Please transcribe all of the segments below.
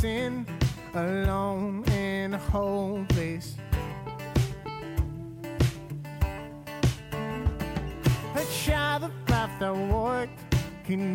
sin alone and hopeless. A child of that walked can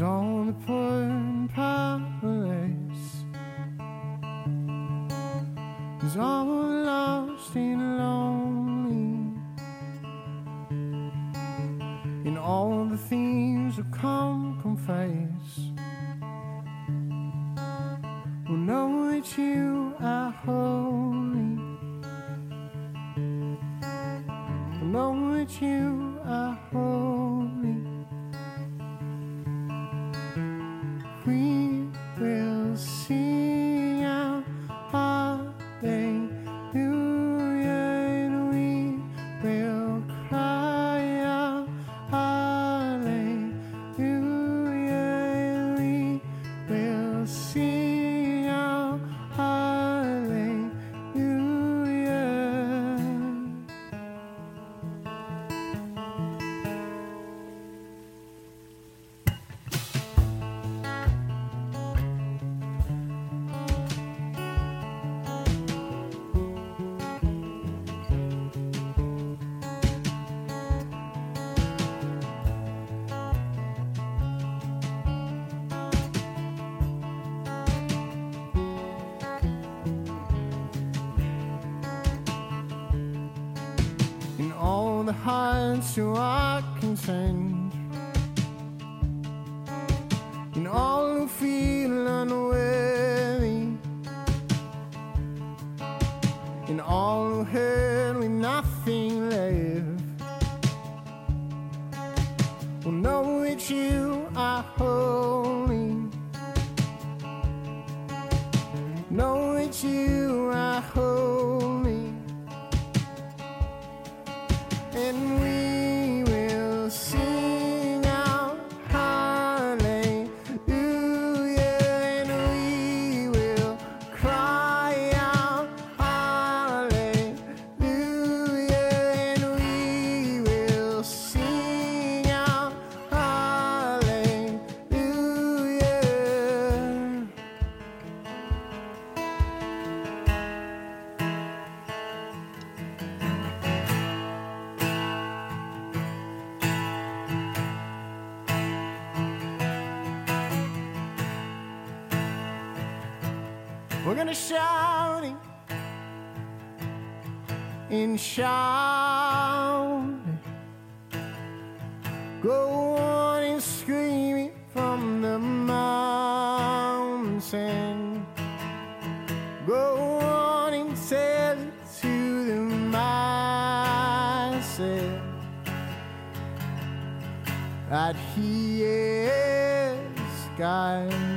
song. Shout. Go on and scream it from the mountain. Go on and tell it to the masses that He is God.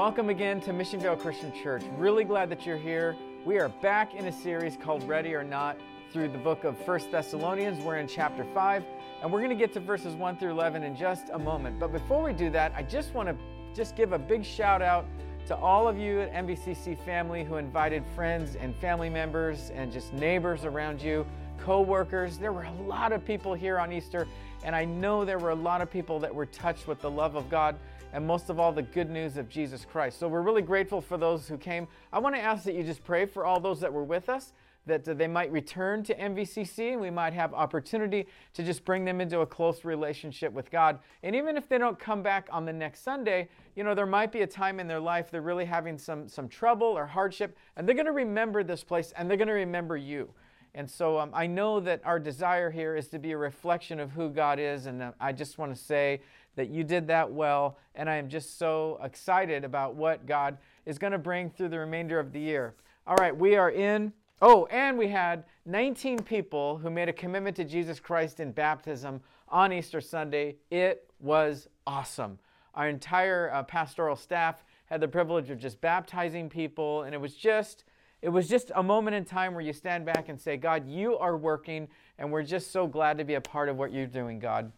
Welcome again to Missionville Christian Church. Really glad that you're here. We are back in a series called Ready or Not through the book of First Thessalonians. We're in chapter 5, and we're going to get to verses 1 through 11 in just a moment. But before we do that, I just want to just give a big shout out to all of you at MVCC family who invited friends and family members and just neighbors around you, co-workers. There were a lot of people here on Easter, and I know there were a lot of people that were touched with the love of God. And most of all, the good news of Jesus Christ. So we're really grateful for those who came. I want to ask that you just pray for all those that were with us that they might return to MVCC and we might have opportunity to just bring them into a close relationship with God. And even if they don't come back on the next Sunday, you know, there might be a time in their life they're really having some, some trouble or hardship, and they're going to remember this place and they're going to remember you. And so um, I know that our desire here is to be a reflection of who God is, and uh, I just want to say that you did that well, and I am just so excited about what God is going to bring through the remainder of the year. All right, we are in Oh, and we had 19 people who made a commitment to Jesus Christ in baptism on Easter Sunday. It was awesome. Our entire uh, pastoral staff had the privilege of just baptizing people, and it was just it was just a moment in time where you stand back and say, God, you are working, and we're just so glad to be a part of what you're doing, God.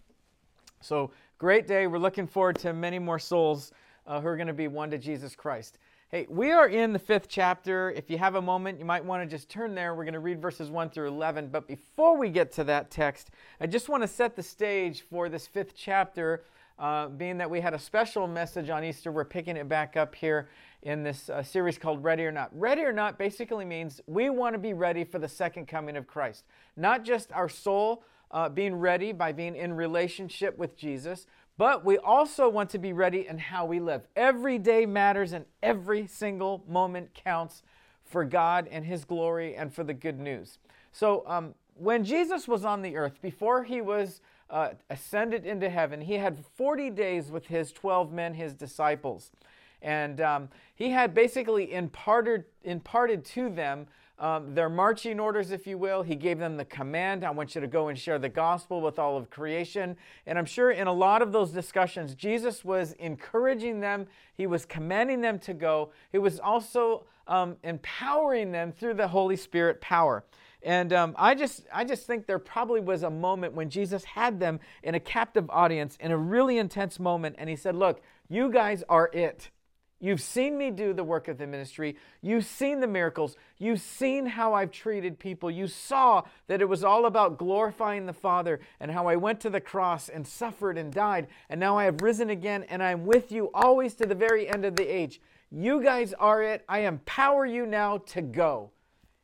So, great day. We're looking forward to many more souls uh, who are going to be won to Jesus Christ. Hey, we are in the fifth chapter. If you have a moment, you might want to just turn there. We're going to read verses 1 through 11. But before we get to that text, I just want to set the stage for this fifth chapter, uh, being that we had a special message on Easter. We're picking it back up here in this uh, series called Ready or Not. Ready or Not basically means we want to be ready for the second coming of Christ. Not just our soul uh, being ready by being in relationship with Jesus, but we also want to be ready in how we live. Every day matters and every single moment counts for God and His glory and for the good news. So, um, when Jesus was on the earth, before he was uh, ascended into heaven, he had 40 days with his 12 men, his disciples. And um, he had basically imparted, imparted to them um, their marching orders, if you will. He gave them the command I want you to go and share the gospel with all of creation. And I'm sure in a lot of those discussions, Jesus was encouraging them, he was commanding them to go, he was also um, empowering them through the Holy Spirit power. And um, I just, I just think there probably was a moment when Jesus had them in a captive audience in a really intense moment, and he said, "Look, you guys are it. You've seen me do the work of the ministry. You've seen the miracles. You've seen how I've treated people. You saw that it was all about glorifying the Father and how I went to the cross and suffered and died. And now I have risen again and I'm with you always to the very end of the age. You guys are it. I empower you now to go.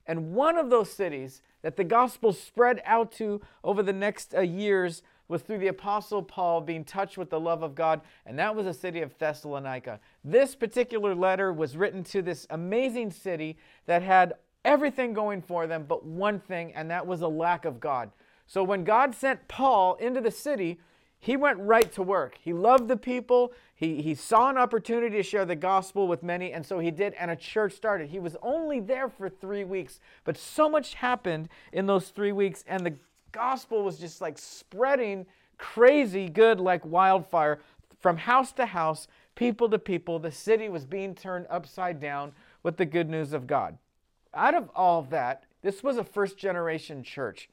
And one of those cities that the gospel spread out to over the next uh, years was through the Apostle Paul being touched with the love of God, and that was the city of Thessalonica. This particular letter was written to this amazing city that had everything going for them but one thing, and that was a lack of God. So when God sent Paul into the city, he went right to work. He loved the people. He, he saw an opportunity to share the gospel with many, and so he did, and a church started. He was only there for three weeks, but so much happened in those three weeks, and the gospel was just like spreading crazy good like wildfire from house to house, people to people. The city was being turned upside down with the good news of God. Out of all that, this was a first generation church.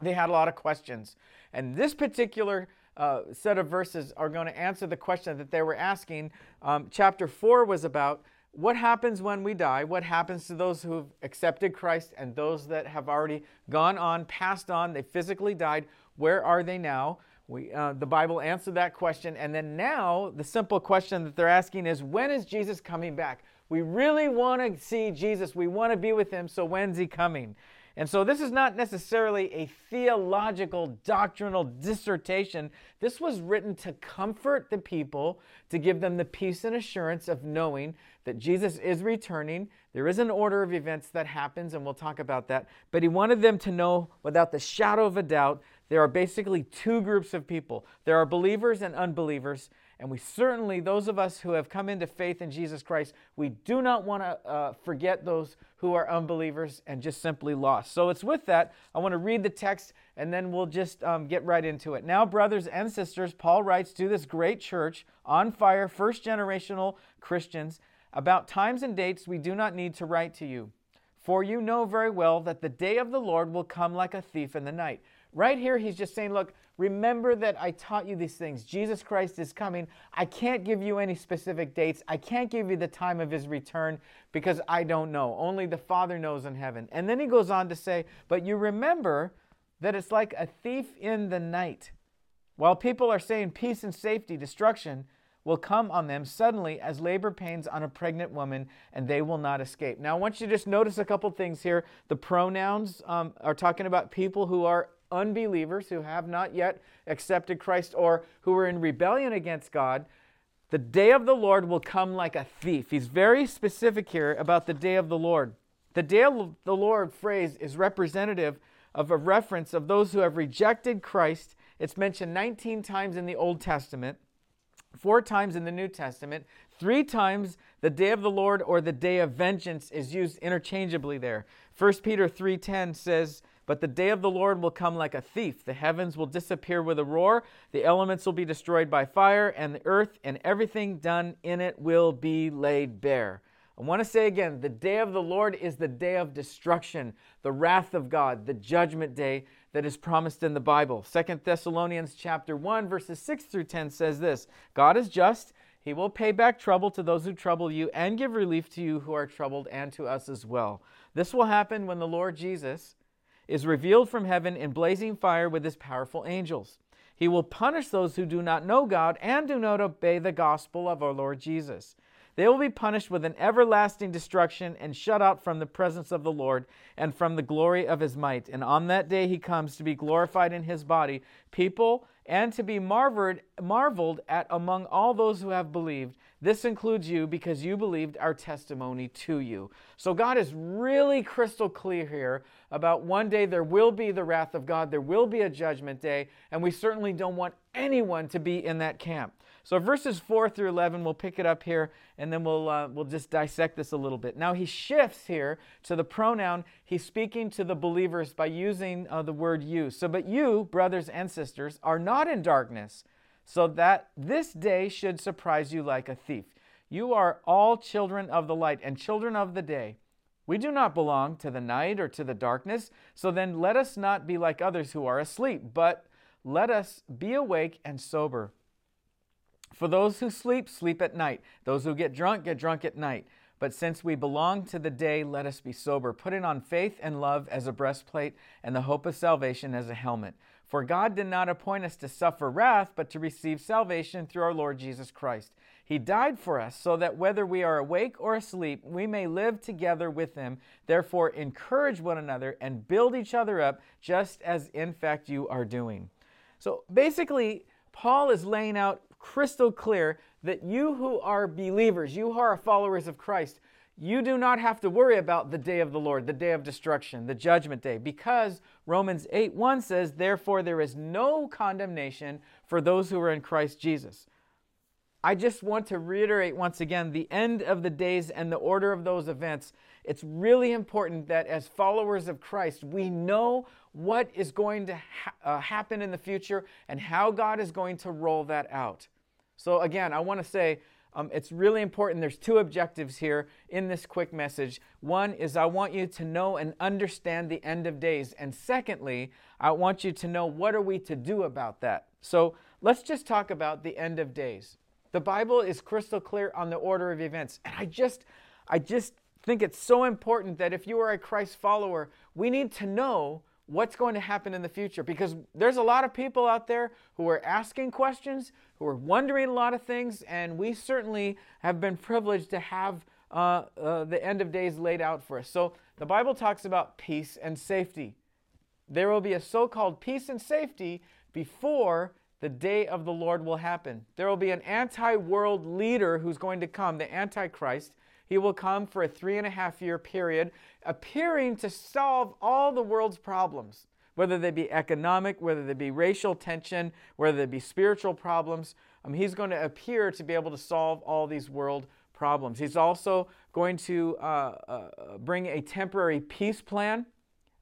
They had a lot of questions. And this particular uh, set of verses are going to answer the question that they were asking. Um, chapter 4 was about what happens when we die? What happens to those who've accepted Christ and those that have already gone on, passed on, they physically died? Where are they now? We, uh, the Bible answered that question. And then now, the simple question that they're asking is when is Jesus coming back? We really want to see Jesus. We want to be with him. So when's he coming? And so this is not necessarily a theological, doctrinal dissertation. This was written to comfort the people, to give them the peace and assurance of knowing that Jesus is returning. There is an order of events that happens, and we'll talk about that. But he wanted them to know without the shadow of a doubt there are basically two groups of people there are believers and unbelievers. And we certainly, those of us who have come into faith in Jesus Christ, we do not want to uh, forget those who are unbelievers and just simply lost. So it's with that, I want to read the text and then we'll just um, get right into it. Now, brothers and sisters, Paul writes to this great church on fire, first generational Christians, about times and dates we do not need to write to you. For you know very well that the day of the Lord will come like a thief in the night. Right here, he's just saying, Look, remember that I taught you these things. Jesus Christ is coming. I can't give you any specific dates. I can't give you the time of his return because I don't know. Only the Father knows in heaven. And then he goes on to say, But you remember that it's like a thief in the night. While people are saying peace and safety, destruction, will come on them suddenly as labor pains on a pregnant woman, and they will not escape. Now, I want you to just notice a couple things here. The pronouns um, are talking about people who are unbelievers, who have not yet accepted Christ, or who are in rebellion against God. The day of the Lord will come like a thief. He's very specific here about the day of the Lord. The day of the Lord phrase is representative of a reference of those who have rejected Christ. It's mentioned 19 times in the Old Testament, four times in the New Testament. Three times the day of the Lord or the day of vengeance is used interchangeably there. 1 Peter 3:10 says, "But the day of the Lord will come like a thief. The heavens will disappear with a roar, the elements will be destroyed by fire, and the earth and everything done in it will be laid bare." I want to say again, the day of the Lord is the day of destruction, the wrath of God, the judgment day that is promised in the Bible. Second Thessalonians chapter 1 verses 6 through 10 says this, God is just, he will pay back trouble to those who trouble you and give relief to you who are troubled and to us as well. This will happen when the Lord Jesus is revealed from heaven in blazing fire with his powerful angels. He will punish those who do not know God and do not obey the gospel of our Lord Jesus. They will be punished with an everlasting destruction and shut out from the presence of the Lord and from the glory of his might. And on that day he comes to be glorified in his body, people, and to be marveled, marveled at among all those who have believed. This includes you because you believed our testimony to you. So God is really crystal clear here about one day there will be the wrath of God, there will be a judgment day, and we certainly don't want anyone to be in that camp. So verses 4 through 11, we'll pick it up here and then we'll, uh, we'll just dissect this a little bit. Now he shifts here to the pronoun. He's speaking to the believers by using uh, the word you. So, but you, brothers and sisters, are not in darkness, so that this day should surprise you like a thief. You are all children of the light and children of the day. We do not belong to the night or to the darkness. So then let us not be like others who are asleep, but let us be awake and sober. For those who sleep, sleep at night. Those who get drunk, get drunk at night. But since we belong to the day, let us be sober, putting on faith and love as a breastplate and the hope of salvation as a helmet. For God did not appoint us to suffer wrath, but to receive salvation through our Lord Jesus Christ. He died for us so that whether we are awake or asleep, we may live together with him. Therefore, encourage one another and build each other up, just as in fact you are doing. So basically, Paul is laying out crystal clear that you who are believers, you who are followers of Christ, you do not have to worry about the day of the Lord, the day of destruction, the judgment day, because Romans 8 1 says, Therefore, there is no condemnation for those who are in Christ Jesus. I just want to reiterate once again the end of the days and the order of those events. It's really important that as followers of Christ, we know what is going to ha- uh, happen in the future and how God is going to roll that out. So, again, I want to say um, it's really important. There's two objectives here in this quick message. One is I want you to know and understand the end of days. And secondly, I want you to know what are we to do about that. So, let's just talk about the end of days. The Bible is crystal clear on the order of events. And I just, I just think it's so important that if you are a Christ follower, we need to know what's going to happen in the future because there's a lot of people out there who are asking questions, who are wondering a lot of things, and we certainly have been privileged to have uh, uh, the end of days laid out for us. So the Bible talks about peace and safety. There will be a so called peace and safety before the day of the Lord will happen. There will be an anti world leader who's going to come, the Antichrist. He will come for a three and a half year period, appearing to solve all the world's problems, whether they be economic, whether they be racial tension, whether they be spiritual problems. Um, he's going to appear to be able to solve all these world problems. He's also going to uh, uh, bring a temporary peace plan,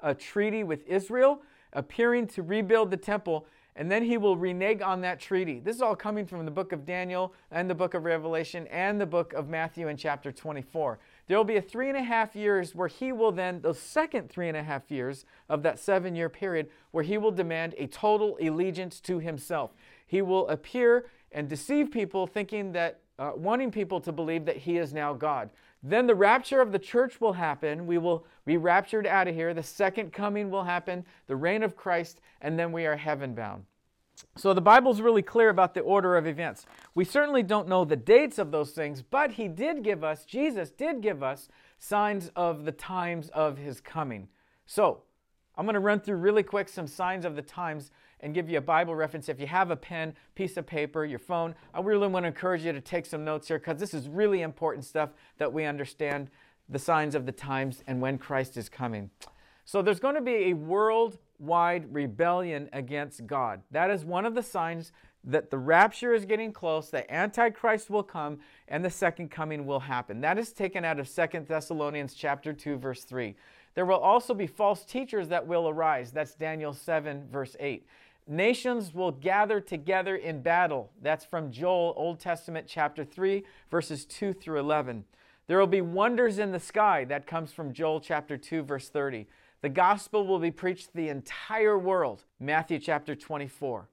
a treaty with Israel, appearing to rebuild the temple and then he will renege on that treaty. This is all coming from the book of Daniel and the book of Revelation and the book of Matthew in chapter 24. There will be a three and a half years where he will then, the second three and a half years of that seven year period, where he will demand a total allegiance to himself. He will appear and deceive people, thinking that, uh, wanting people to believe that he is now God. Then the rapture of the church will happen. We will be raptured out of here. The second coming will happen, the reign of Christ, and then we are heaven bound. So the Bible's really clear about the order of events. We certainly don't know the dates of those things, but he did give us, Jesus did give us signs of the times of his coming. So I'm going to run through really quick some signs of the times and give you a Bible reference. If you have a pen, piece of paper, your phone, I really want to encourage you to take some notes here because this is really important stuff that we understand the signs of the times and when Christ is coming. So there's going to be a worldwide rebellion against God. That is one of the signs that the rapture is getting close, the antichrist will come and the second coming will happen. That is taken out of Second Thessalonians chapter 2 verse 3. There will also be false teachers that will arise. That's Daniel 7 verse 8. Nations will gather together in battle. That's from Joel, Old Testament, chapter 3, verses 2 through 11. There will be wonders in the sky. That comes from Joel, chapter 2, verse 30. The gospel will be preached to the entire world. Matthew, chapter 24.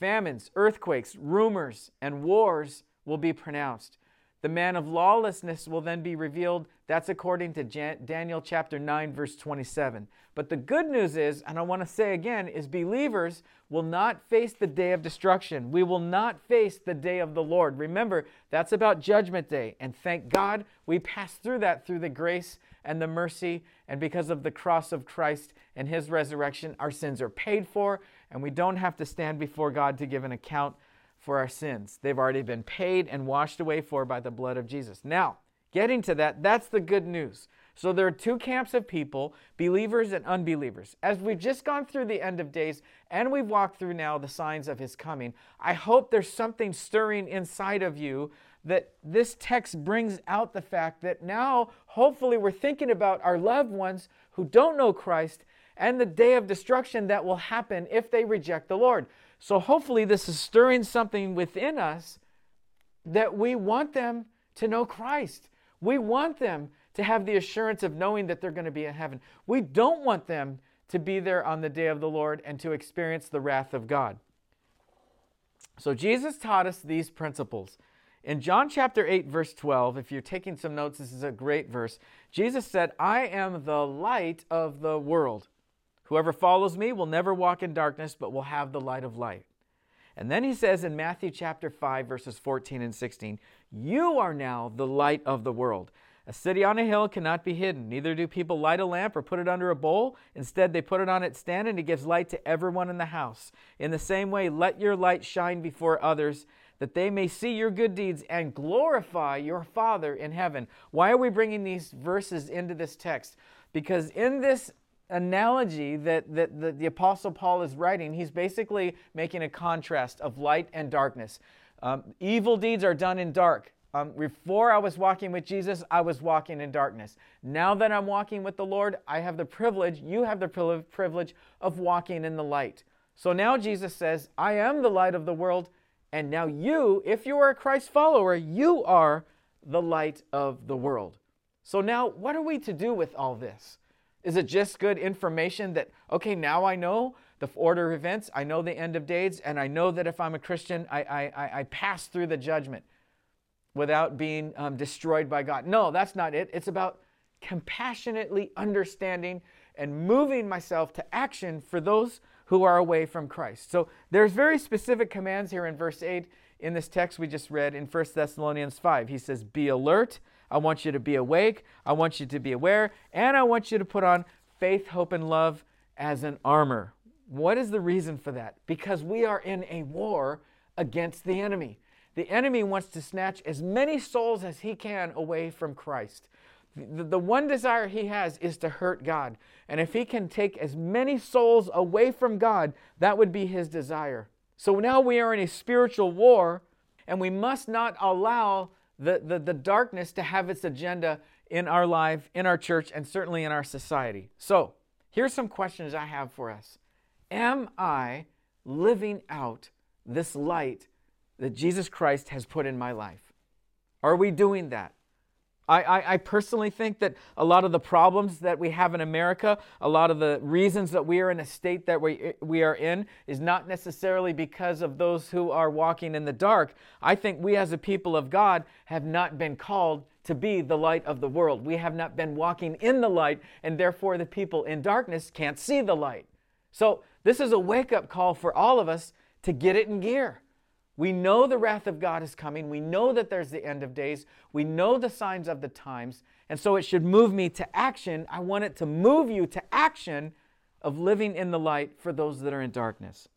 Famines, earthquakes, rumors, and wars will be pronounced. The man of lawlessness will then be revealed. That's according to Jan- Daniel chapter 9, verse 27. But the good news is, and I want to say again, is believers will not face the day of destruction. We will not face the day of the Lord. Remember, that's about Judgment Day. And thank God we pass through that through the grace and the mercy. And because of the cross of Christ and his resurrection, our sins are paid for, and we don't have to stand before God to give an account for our sins. They've already been paid and washed away for by the blood of Jesus. Now, getting to that, that's the good news. So there are two camps of people, believers and unbelievers. As we've just gone through the end of days and we've walked through now the signs of his coming, I hope there's something stirring inside of you that this text brings out the fact that now hopefully we're thinking about our loved ones who don't know Christ and the day of destruction that will happen if they reject the Lord. So hopefully, this is stirring something within us that we want them to know Christ. We want them to have the assurance of knowing that they're going to be in heaven. We don't want them to be there on the day of the Lord and to experience the wrath of God. So Jesus taught us these principles. In John chapter 8, verse 12, if you're taking some notes, this is a great verse. Jesus said, I am the light of the world. Whoever follows me will never walk in darkness, but will have the light of light. And then he says in Matthew chapter 5, verses 14 and 16, You are now the light of the world. A city on a hill cannot be hidden. Neither do people light a lamp or put it under a bowl. Instead, they put it on its stand and it gives light to everyone in the house. In the same way, let your light shine before others that they may see your good deeds and glorify your Father in heaven. Why are we bringing these verses into this text? Because in this analogy that, that the, the Apostle Paul is writing, he's basically making a contrast of light and darkness. Um, evil deeds are done in dark. Um, before I was walking with Jesus, I was walking in darkness. Now that I'm walking with the Lord, I have the privilege, you have the privilege of walking in the light. So now Jesus says, I am the light of the world. And now you, if you are a Christ follower, you are the light of the world. So now, what are we to do with all this? Is it just good information that, okay, now I know the order of events, I know the end of days, and I know that if I'm a Christian, I, I, I pass through the judgment without being um, destroyed by God? No, that's not it. It's about compassionately understanding and moving myself to action for those who are away from Christ. So there's very specific commands here in verse 8 in this text we just read in 1 Thessalonians 5. He says, Be alert I want you to be awake. I want you to be aware. And I want you to put on faith, hope, and love as an armor. What is the reason for that? Because we are in a war against the enemy. The enemy wants to snatch as many souls as he can away from Christ. The, the, one desire he has is to hurt God. And if he can take as many souls away from God, that would be his desire. So now we are in a spiritual war, and we must not allow the, the, the darkness to have its agenda in our life, in our church, and certainly in our society. So, here's some questions I have for us Am I living out this light that Jesus Christ has put in my life? Are we doing that? I, I, I, personally think that a lot of the problems that we have in America, a lot of the reasons that we are in a state that we, we are in, is not necessarily because of those who are walking in the dark. I think we as a people of God have not been called to be the light of the world. We have not been walking in the light, and therefore the people in darkness can't see the light. So, this is a wake up call for all of us to get it in gear. We know the wrath of God is coming. We know that there's the end of days. We know the signs of the times. And so it should move me to action. I want it to move you to action of living in the light for those that are in darkness.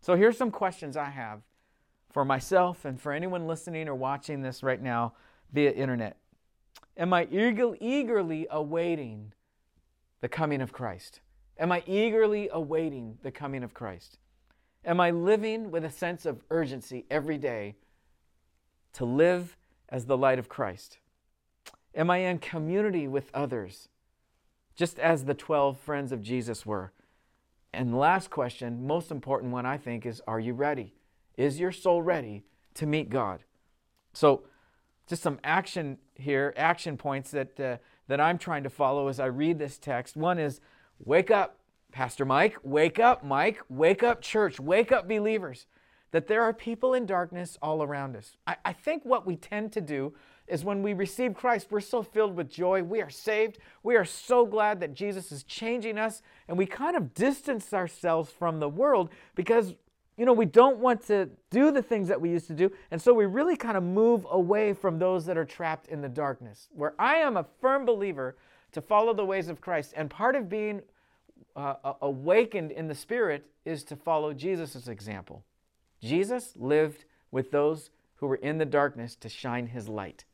So here's some questions I have for myself and for anyone listening or watching this right now via internet. Am I eagerly awaiting the coming of Christ? Am I eagerly awaiting the coming of Christ? Am I living with a sense of urgency every day to live as the light of Christ? Am I in community with others, just as the 12 friends of Jesus were? And last question, most important one, I think, is Are you ready? Is your soul ready to meet God? So, just some action here, action points that, uh, that I'm trying to follow as I read this text. One is wake up, Pastor Mike, wake up, Mike, wake up, church, wake up, believers, that there are people in darkness all around us. I, I think what we tend to do is when we receive Christ, we're so filled with joy. We are saved. We are so glad that Jesus is changing us. And we kind of distance ourselves from the world because, you know, we don't want to do the things that we used to do. And so we really kind of move away from those that are trapped in the darkness. Where I am a firm believer to follow the ways of Christ. And part of being uh, awakened in the Spirit is to follow Jesus' example. Jesus lived with those who were in the darkness to shine his light.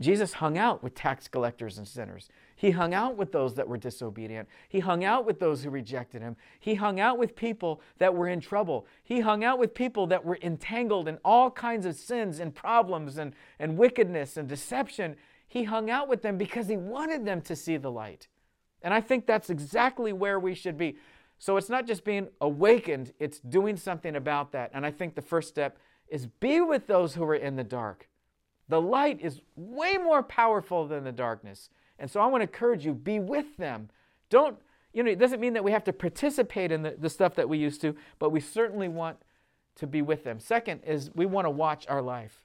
Jesus hung out with tax collectors and sinners. He hung out with those that were disobedient. He hung out with those who rejected him. He hung out with people that were in trouble. He hung out with people that were entangled in all kinds of sins and problems and, and wickedness and deception. He hung out with them because he wanted them to see the light. And I think that's exactly where we should be. So it's not just being awakened, it's doing something about that. And I think the first step is be with those who are in the dark. The light is way more powerful than the darkness. And so I want to encourage you be with them. Don't, you know, it doesn't mean that we have to participate in the, the stuff that we used to, but we certainly want to be with them. Second is we want to watch our life.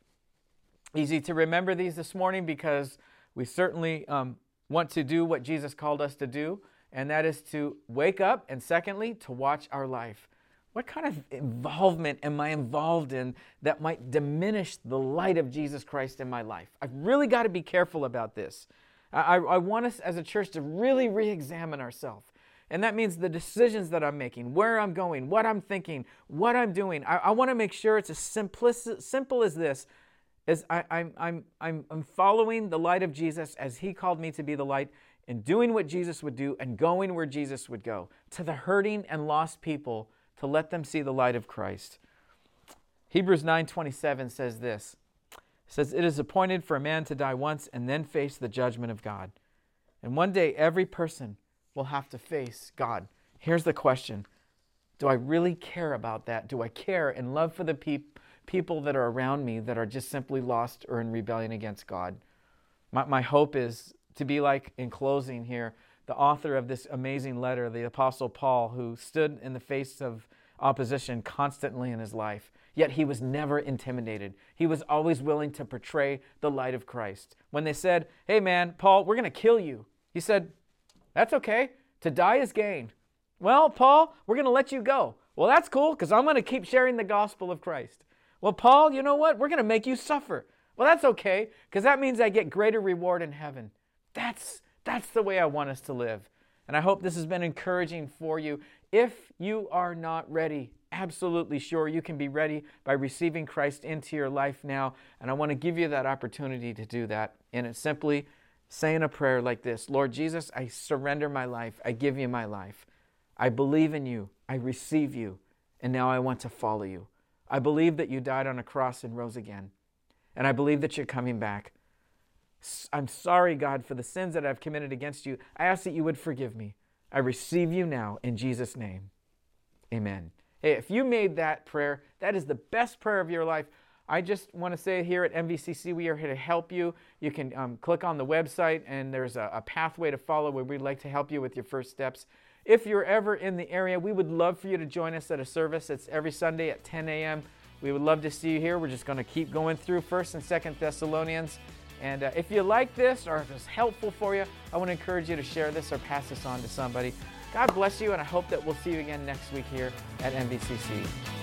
Easy to remember these this morning because we certainly um, want to do what Jesus called us to do, and that is to wake up, and secondly, to watch our life. What kind of involvement am I involved in that might diminish the light of Jesus Christ in my life? I've really got to be careful about this. I, I want us as a church to really re examine ourselves. And that means the decisions that I'm making, where I'm going, what I'm thinking, what I'm doing. I, I want to make sure it's as simple as this I, I'm, I'm, I'm, I'm following the light of Jesus as he called me to be the light and doing what Jesus would do and going where Jesus would go to the hurting and lost people to let them see the light of Christ. Hebrews 9:27 says this. Says it is appointed for a man to die once and then face the judgment of God. And one day every person will have to face God. Here's the question. Do I really care about that? Do I care and love for the peop- people that are around me that are just simply lost or in rebellion against God? My, my hope is to be like, in closing here, the author of this amazing letter, the Apostle Paul, who stood in the face of opposition constantly in his life, yet he was never intimidated. He was always willing to portray the light of Christ. When they said, Hey man, Paul, we're going to kill you, he said, That's okay. To die is gain. Well, Paul, we're going to let you go. Well, that's cool because I'm going to keep sharing the gospel of Christ. Well, Paul, you know what? We're going to make you suffer. Well, that's okay because that means I get greater reward in heaven. That's that's the way I want us to live. And I hope this has been encouraging for you. If you are not ready, absolutely sure you can be ready by receiving Christ into your life now. And I want to give you that opportunity to do that. And it's simply saying a prayer like this Lord Jesus, I surrender my life. I give you my life. I believe in you. I receive you. And now I want to follow you. I believe that you died on a cross and rose again. And I believe that you're coming back. I'm sorry, God, for the sins that I've committed against you. I ask that you would forgive me. I receive you now in Jesus' name. Amen. Hey, if you made that prayer, that is the best prayer of your life. I just want to say here at MVCC, we are here to help you. You can um, click on the website, and there's a, a pathway to follow where we'd like to help you with your first steps. If you're ever in the area, we would love for you to join us at a service. It's every Sunday at 10 a.m. We would love to see you here. We're just going to keep going through 1st and 2nd Thessalonians. And uh, if you like this or if it's helpful for you, I want to encourage you to share this or pass this on to somebody. God bless you, and I hope that we'll see you again next week here at MVCC.